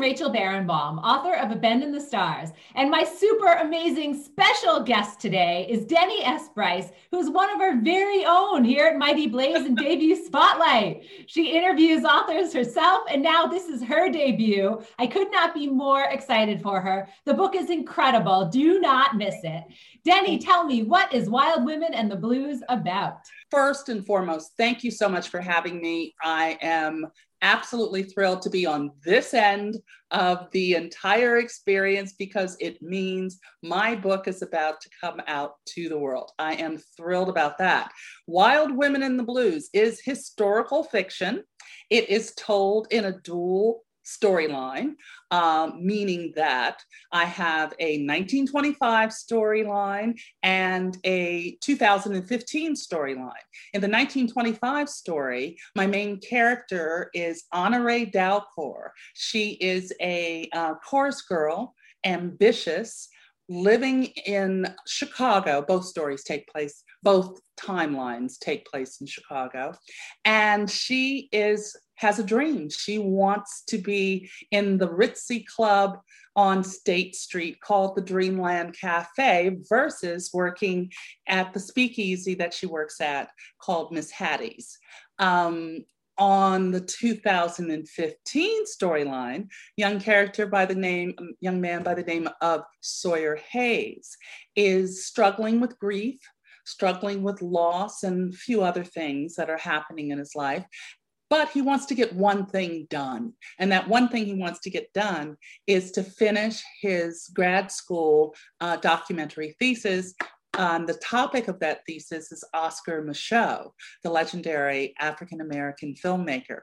Rachel Barenbaum, author of A Bend in the Stars, and my super amazing special guest today is Denny S. Bryce, who's one of our very own here at Mighty Blaze and Debut Spotlight. She interviews authors herself, and now this is her debut. I could not be more excited for her. The book is incredible. Do not miss it. Denny, tell me, what is Wild Women and the Blues about? First and foremost, thank you so much for having me. I am absolutely thrilled to be on this end of the entire experience because it means my book is about to come out to the world. I am thrilled about that. Wild Women in the Blues is historical fiction. It is told in a dual storyline, um, meaning that I have a 1925 storyline and a 2015 storyline. In the 1925 story, my main character is Honore Dalcour. She is a uh, chorus girl, ambitious, living in Chicago. Both stories take place, both timelines take place in Chicago. And she is has a dream. She wants to be in the ritzy club on State Street called the Dreamland Cafe versus working at the speakeasy that she works at called Miss Hattie's. Um, on the 2015 storyline, young character by the name, young man by the name of Sawyer Hayes is struggling with grief, struggling with loss and a few other things that are happening in his life but he wants to get one thing done. And that one thing he wants to get done is to finish his grad school uh, documentary thesis. Um, the topic of that thesis is Oscar Micheaux, the legendary African American filmmaker.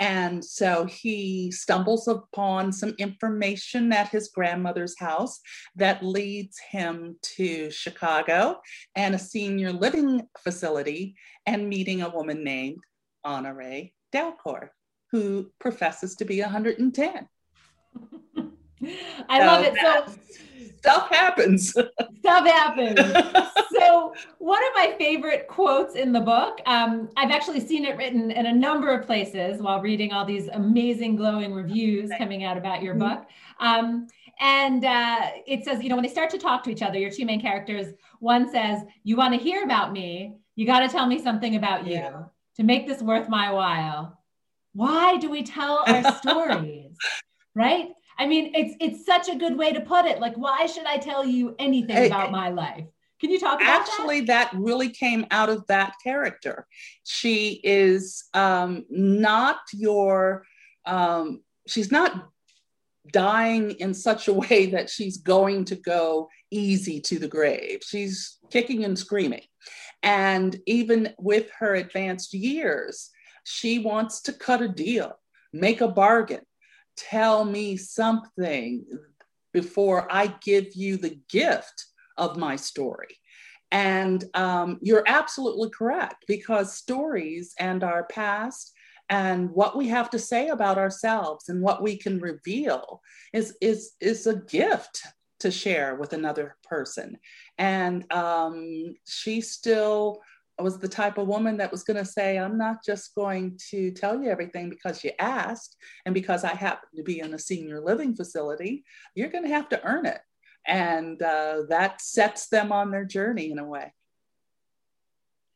And so he stumbles upon some information at his grandmother's house that leads him to Chicago and a senior living facility and meeting a woman named Honore Dalcour, who professes to be 110. I so love it. So stuff happens. Stuff happens. so one of my favorite quotes in the book, um, I've actually seen it written in a number of places while reading all these amazing glowing reviews coming out about your mm-hmm. book. Um, and uh, it says, you know, when they start to talk to each other, your two main characters, one says, "You want to hear about me? You got to tell me something about you." Yeah to make this worth my while. Why do we tell our stories right? I mean it's it's such a good way to put it. Like why should i tell you anything hey, about my life? Can you talk about actually that? that really came out of that character. She is um, not your um, she's not dying in such a way that she's going to go easy to the grave. She's kicking and screaming and even with her advanced years, she wants to cut a deal, make a bargain, tell me something before I give you the gift of my story. And um, you're absolutely correct because stories and our past and what we have to say about ourselves and what we can reveal is, is, is a gift to share with another person. And um, she still was the type of woman that was going to say, I'm not just going to tell you everything because you asked and because I happen to be in a senior living facility. You're going to have to earn it. And uh, that sets them on their journey in a way.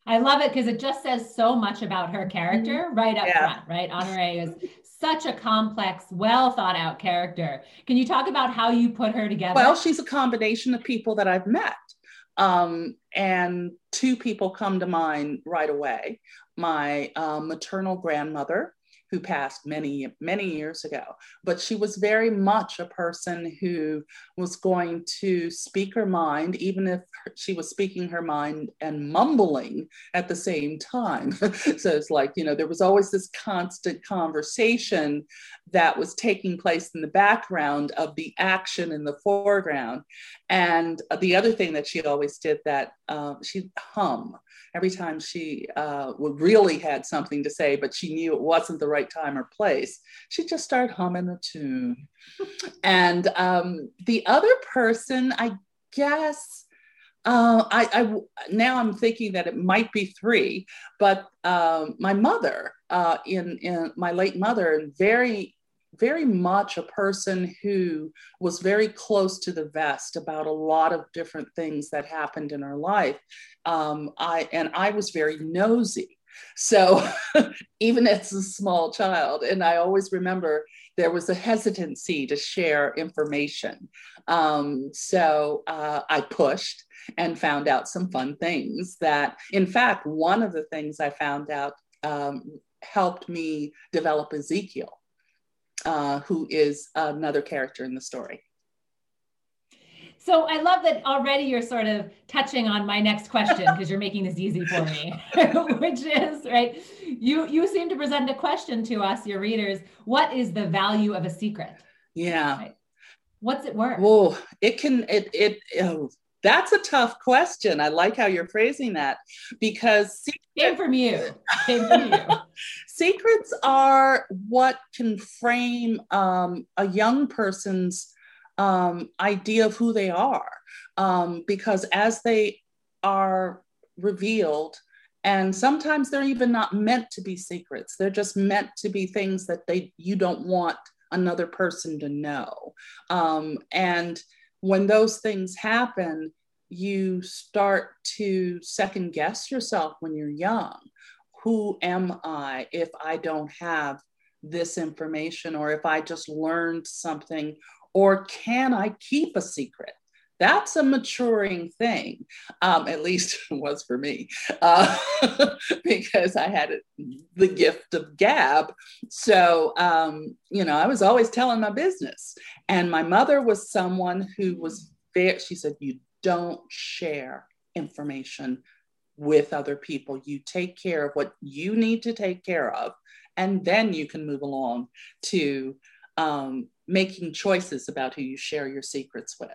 I love it because it just says so much about her character mm-hmm. right up yeah. front, right? Honore is such a complex, well thought out character. Can you talk about how you put her together? Well, she's a combination of people that I've met. Um, and two people come to mind right away my uh, maternal grandmother, who passed many, many years ago. But she was very much a person who was going to speak her mind, even if she was speaking her mind and mumbling at the same time. so it's like, you know, there was always this constant conversation that was taking place in the background of the action in the foreground. And the other thing that she always did that uh, she'd hum every time she uh, really had something to say, but she knew it wasn't the right time or place, she'd just start humming a tune. and um, the other person, I guess, uh, I, I, now I'm thinking that it might be three, but um, my mother, uh, in, in my late mother, and very very much a person who was very close to the vest about a lot of different things that happened in her life. Um, I and I was very nosy. So even as a small child, and I always remember there was a hesitancy to share information. Um, so uh, I pushed and found out some fun things that, in fact, one of the things I found out um, helped me develop Ezekiel, uh, who is another character in the story. So I love that already you're sort of touching on my next question because you're making this easy for me, which is right. You you seem to present a question to us, your readers. What is the value of a secret? Yeah. Right. What's it worth? Well, it can it it oh, that's a tough question. I like how you're phrasing that because secret, came from you. Came from you. secrets are what can frame um, a young person's um, idea of who they are, um, because as they are revealed, and sometimes they're even not meant to be secrets. They're just meant to be things that they you don't want another person to know. Um, and when those things happen, you start to second guess yourself when you're young. Who am I if I don't have this information, or if I just learned something, or can I keep a secret? That's a maturing thing, um, at least it was for me, uh, because I had the gift of gab. So, um, you know, I was always telling my business. And my mother was someone who was very, she said, You don't share information with other people. You take care of what you need to take care of, and then you can move along to um, making choices about who you share your secrets with.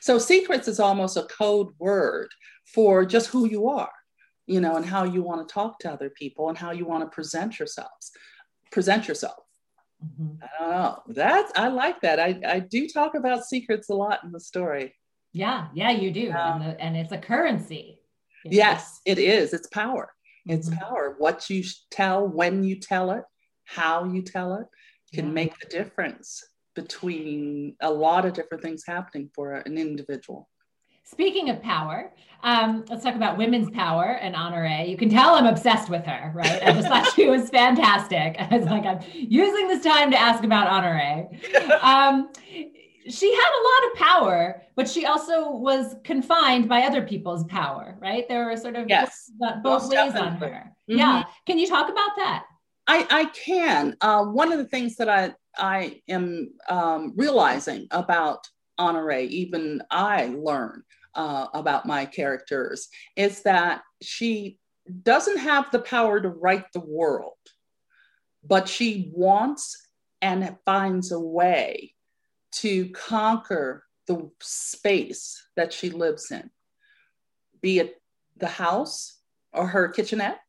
So, secrets is almost a code word for just who you are, you know, and how you want to talk to other people and how you want to present yourselves, present yourself. Mm-hmm. I don't know. That's I like that. I, I do talk about secrets a lot in the story. Yeah, yeah, you do. Um, and, the, and, it's a currency. yes, it is. It's power. It's mm-hmm. power. What you tell, when you tell it, how you tell it can yeah. make the difference between a lot of different things happening for an individual. Speaking of power, um, let's talk about women's power and Honore. You can tell I'm obsessed with her, right? I just thought she was fantastic. I was like, I'm using this time to ask about Honore. Um, she had a lot of power, but she also was confined by other people's power, right? There were sort of yes, both, both ways on her. Mm-hmm. Yeah. Can you talk about that? I, I can. Uh, one of the things that I, I am um, realizing about Honore, even I learn uh, about my characters, is that she doesn't have the power to write the world, but she wants and finds a way to conquer the space that she lives in, be it the house or her kitchenette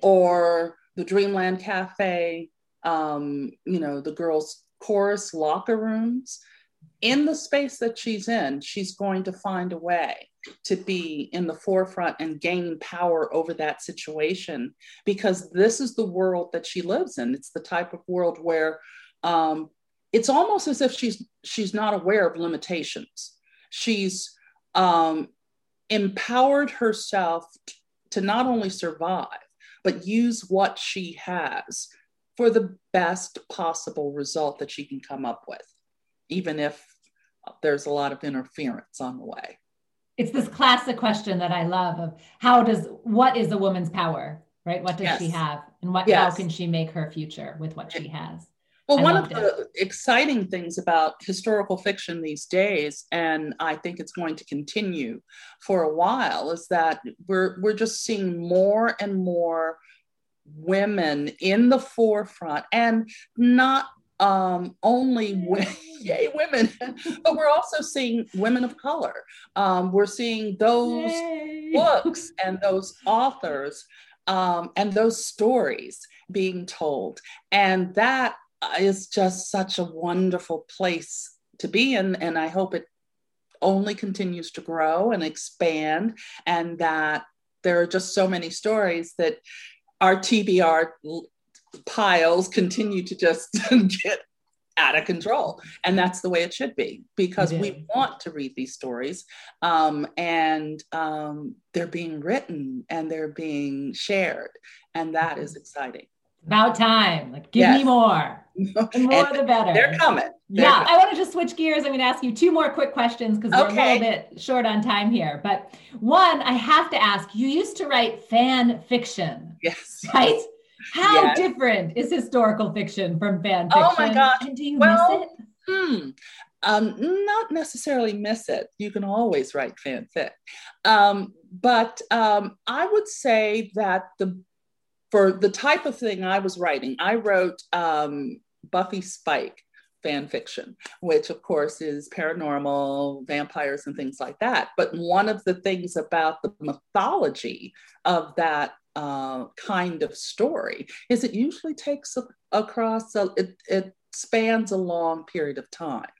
or the Dreamland Cafe, um, you know, the girls' chorus locker rooms. In the space that she's in, she's going to find a way to be in the forefront and gain power over that situation because this is the world that she lives in. It's the type of world where um, it's almost as if she's she's not aware of limitations. She's um, empowered herself to not only survive but use what she has for the best possible result that she can come up with, even if there's a lot of interference on the way. It's this classic question that I love of how does what is a woman's power, right? What does yes. she have, and what yes. how can she make her future with what she has? Well, I one of the it. exciting things about historical fiction these days, and I think it's going to continue for a while, is that we're we're just seeing more and more women in the forefront, and not um, only yay women, but we're also seeing women of color. Um, we're seeing those yay. books and those authors um, and those stories being told, and that is just such a wonderful place to be in. And I hope it only continues to grow and expand, and that there are just so many stories that our TBR piles continue to just get out of control. And that's the way it should be because we want to read these stories um, and um, they're being written and they're being shared. And that is exciting. About time. Like, give yes. me more. The more the better. They're coming. They're yeah, coming. I want to just switch gears. I'm going to ask you two more quick questions because we're okay. a little bit short on time here. But one, I have to ask you used to write fan fiction. Yes. Right? How yes. different is historical fiction from fan fiction? Oh my gosh. And do you well, miss it? Hmm. Um, not necessarily miss it. You can always write fanfic. Um, but um, I would say that the for the type of thing I was writing, I wrote um, Buffy Spike fan fiction, which of course is paranormal, vampires, and things like that. But one of the things about the mythology of that uh, kind of story is it usually takes a, across a, it, it spans a long period of time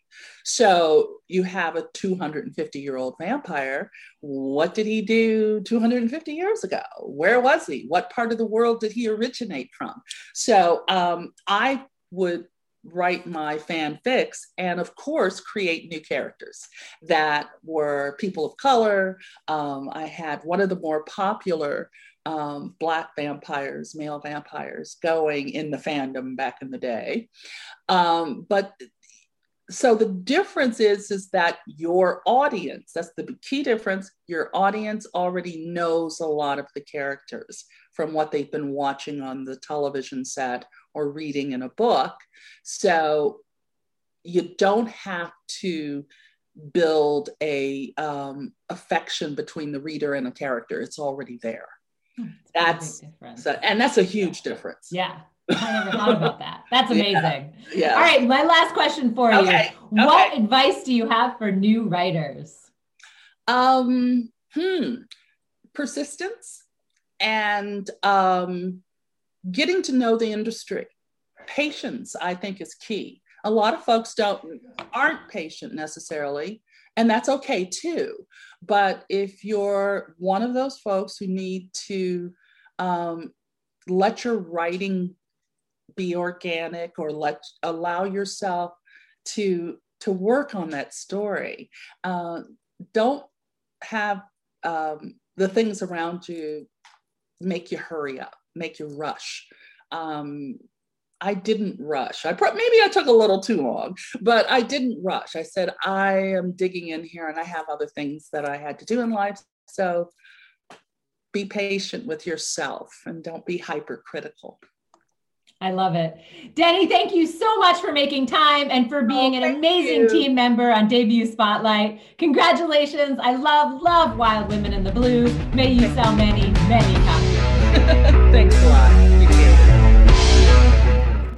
so you have a 250 year old vampire. What did he do 250 years ago? Where was he? What part of the world did he originate from? So um, i would write my fanfics and of course create new characters that were people of color. Um, i had one of the more popular um, black vampires, male vampires going in the fandom back in the day. Um, but so the difference is is that your audience that's the key difference your audience already knows a lot of the characters from what they've been watching on the television set or reading in a book. So you don't have to build a um, affection between the reader and a character. It's already there. Hmm, that's so, and that's a huge difference. Yeah. I never thought about that. That's amazing. Yeah. yeah. All right. My last question for okay. you. What okay. advice do you have for new writers? Um, hmm. Persistence and um, getting to know the industry. Patience, I think, is key. A lot of folks don't aren't patient necessarily and that's okay too. But if you're one of those folks who need to um, let your writing be organic or let allow yourself to to work on that story, uh, don't have um, the things around you make you hurry up, make you rush. Um, I didn't rush. I pro- maybe I took a little too long, but I didn't rush. I said I am digging in here, and I have other things that I had to do in life. So be patient with yourself and don't be hypercritical. I love it. Denny, thank you so much for making time and for being oh, an amazing you. team member on Debut Spotlight. Congratulations. I love, love Wild Women in the Blue. May you sell many, many copies. Thanks a lot.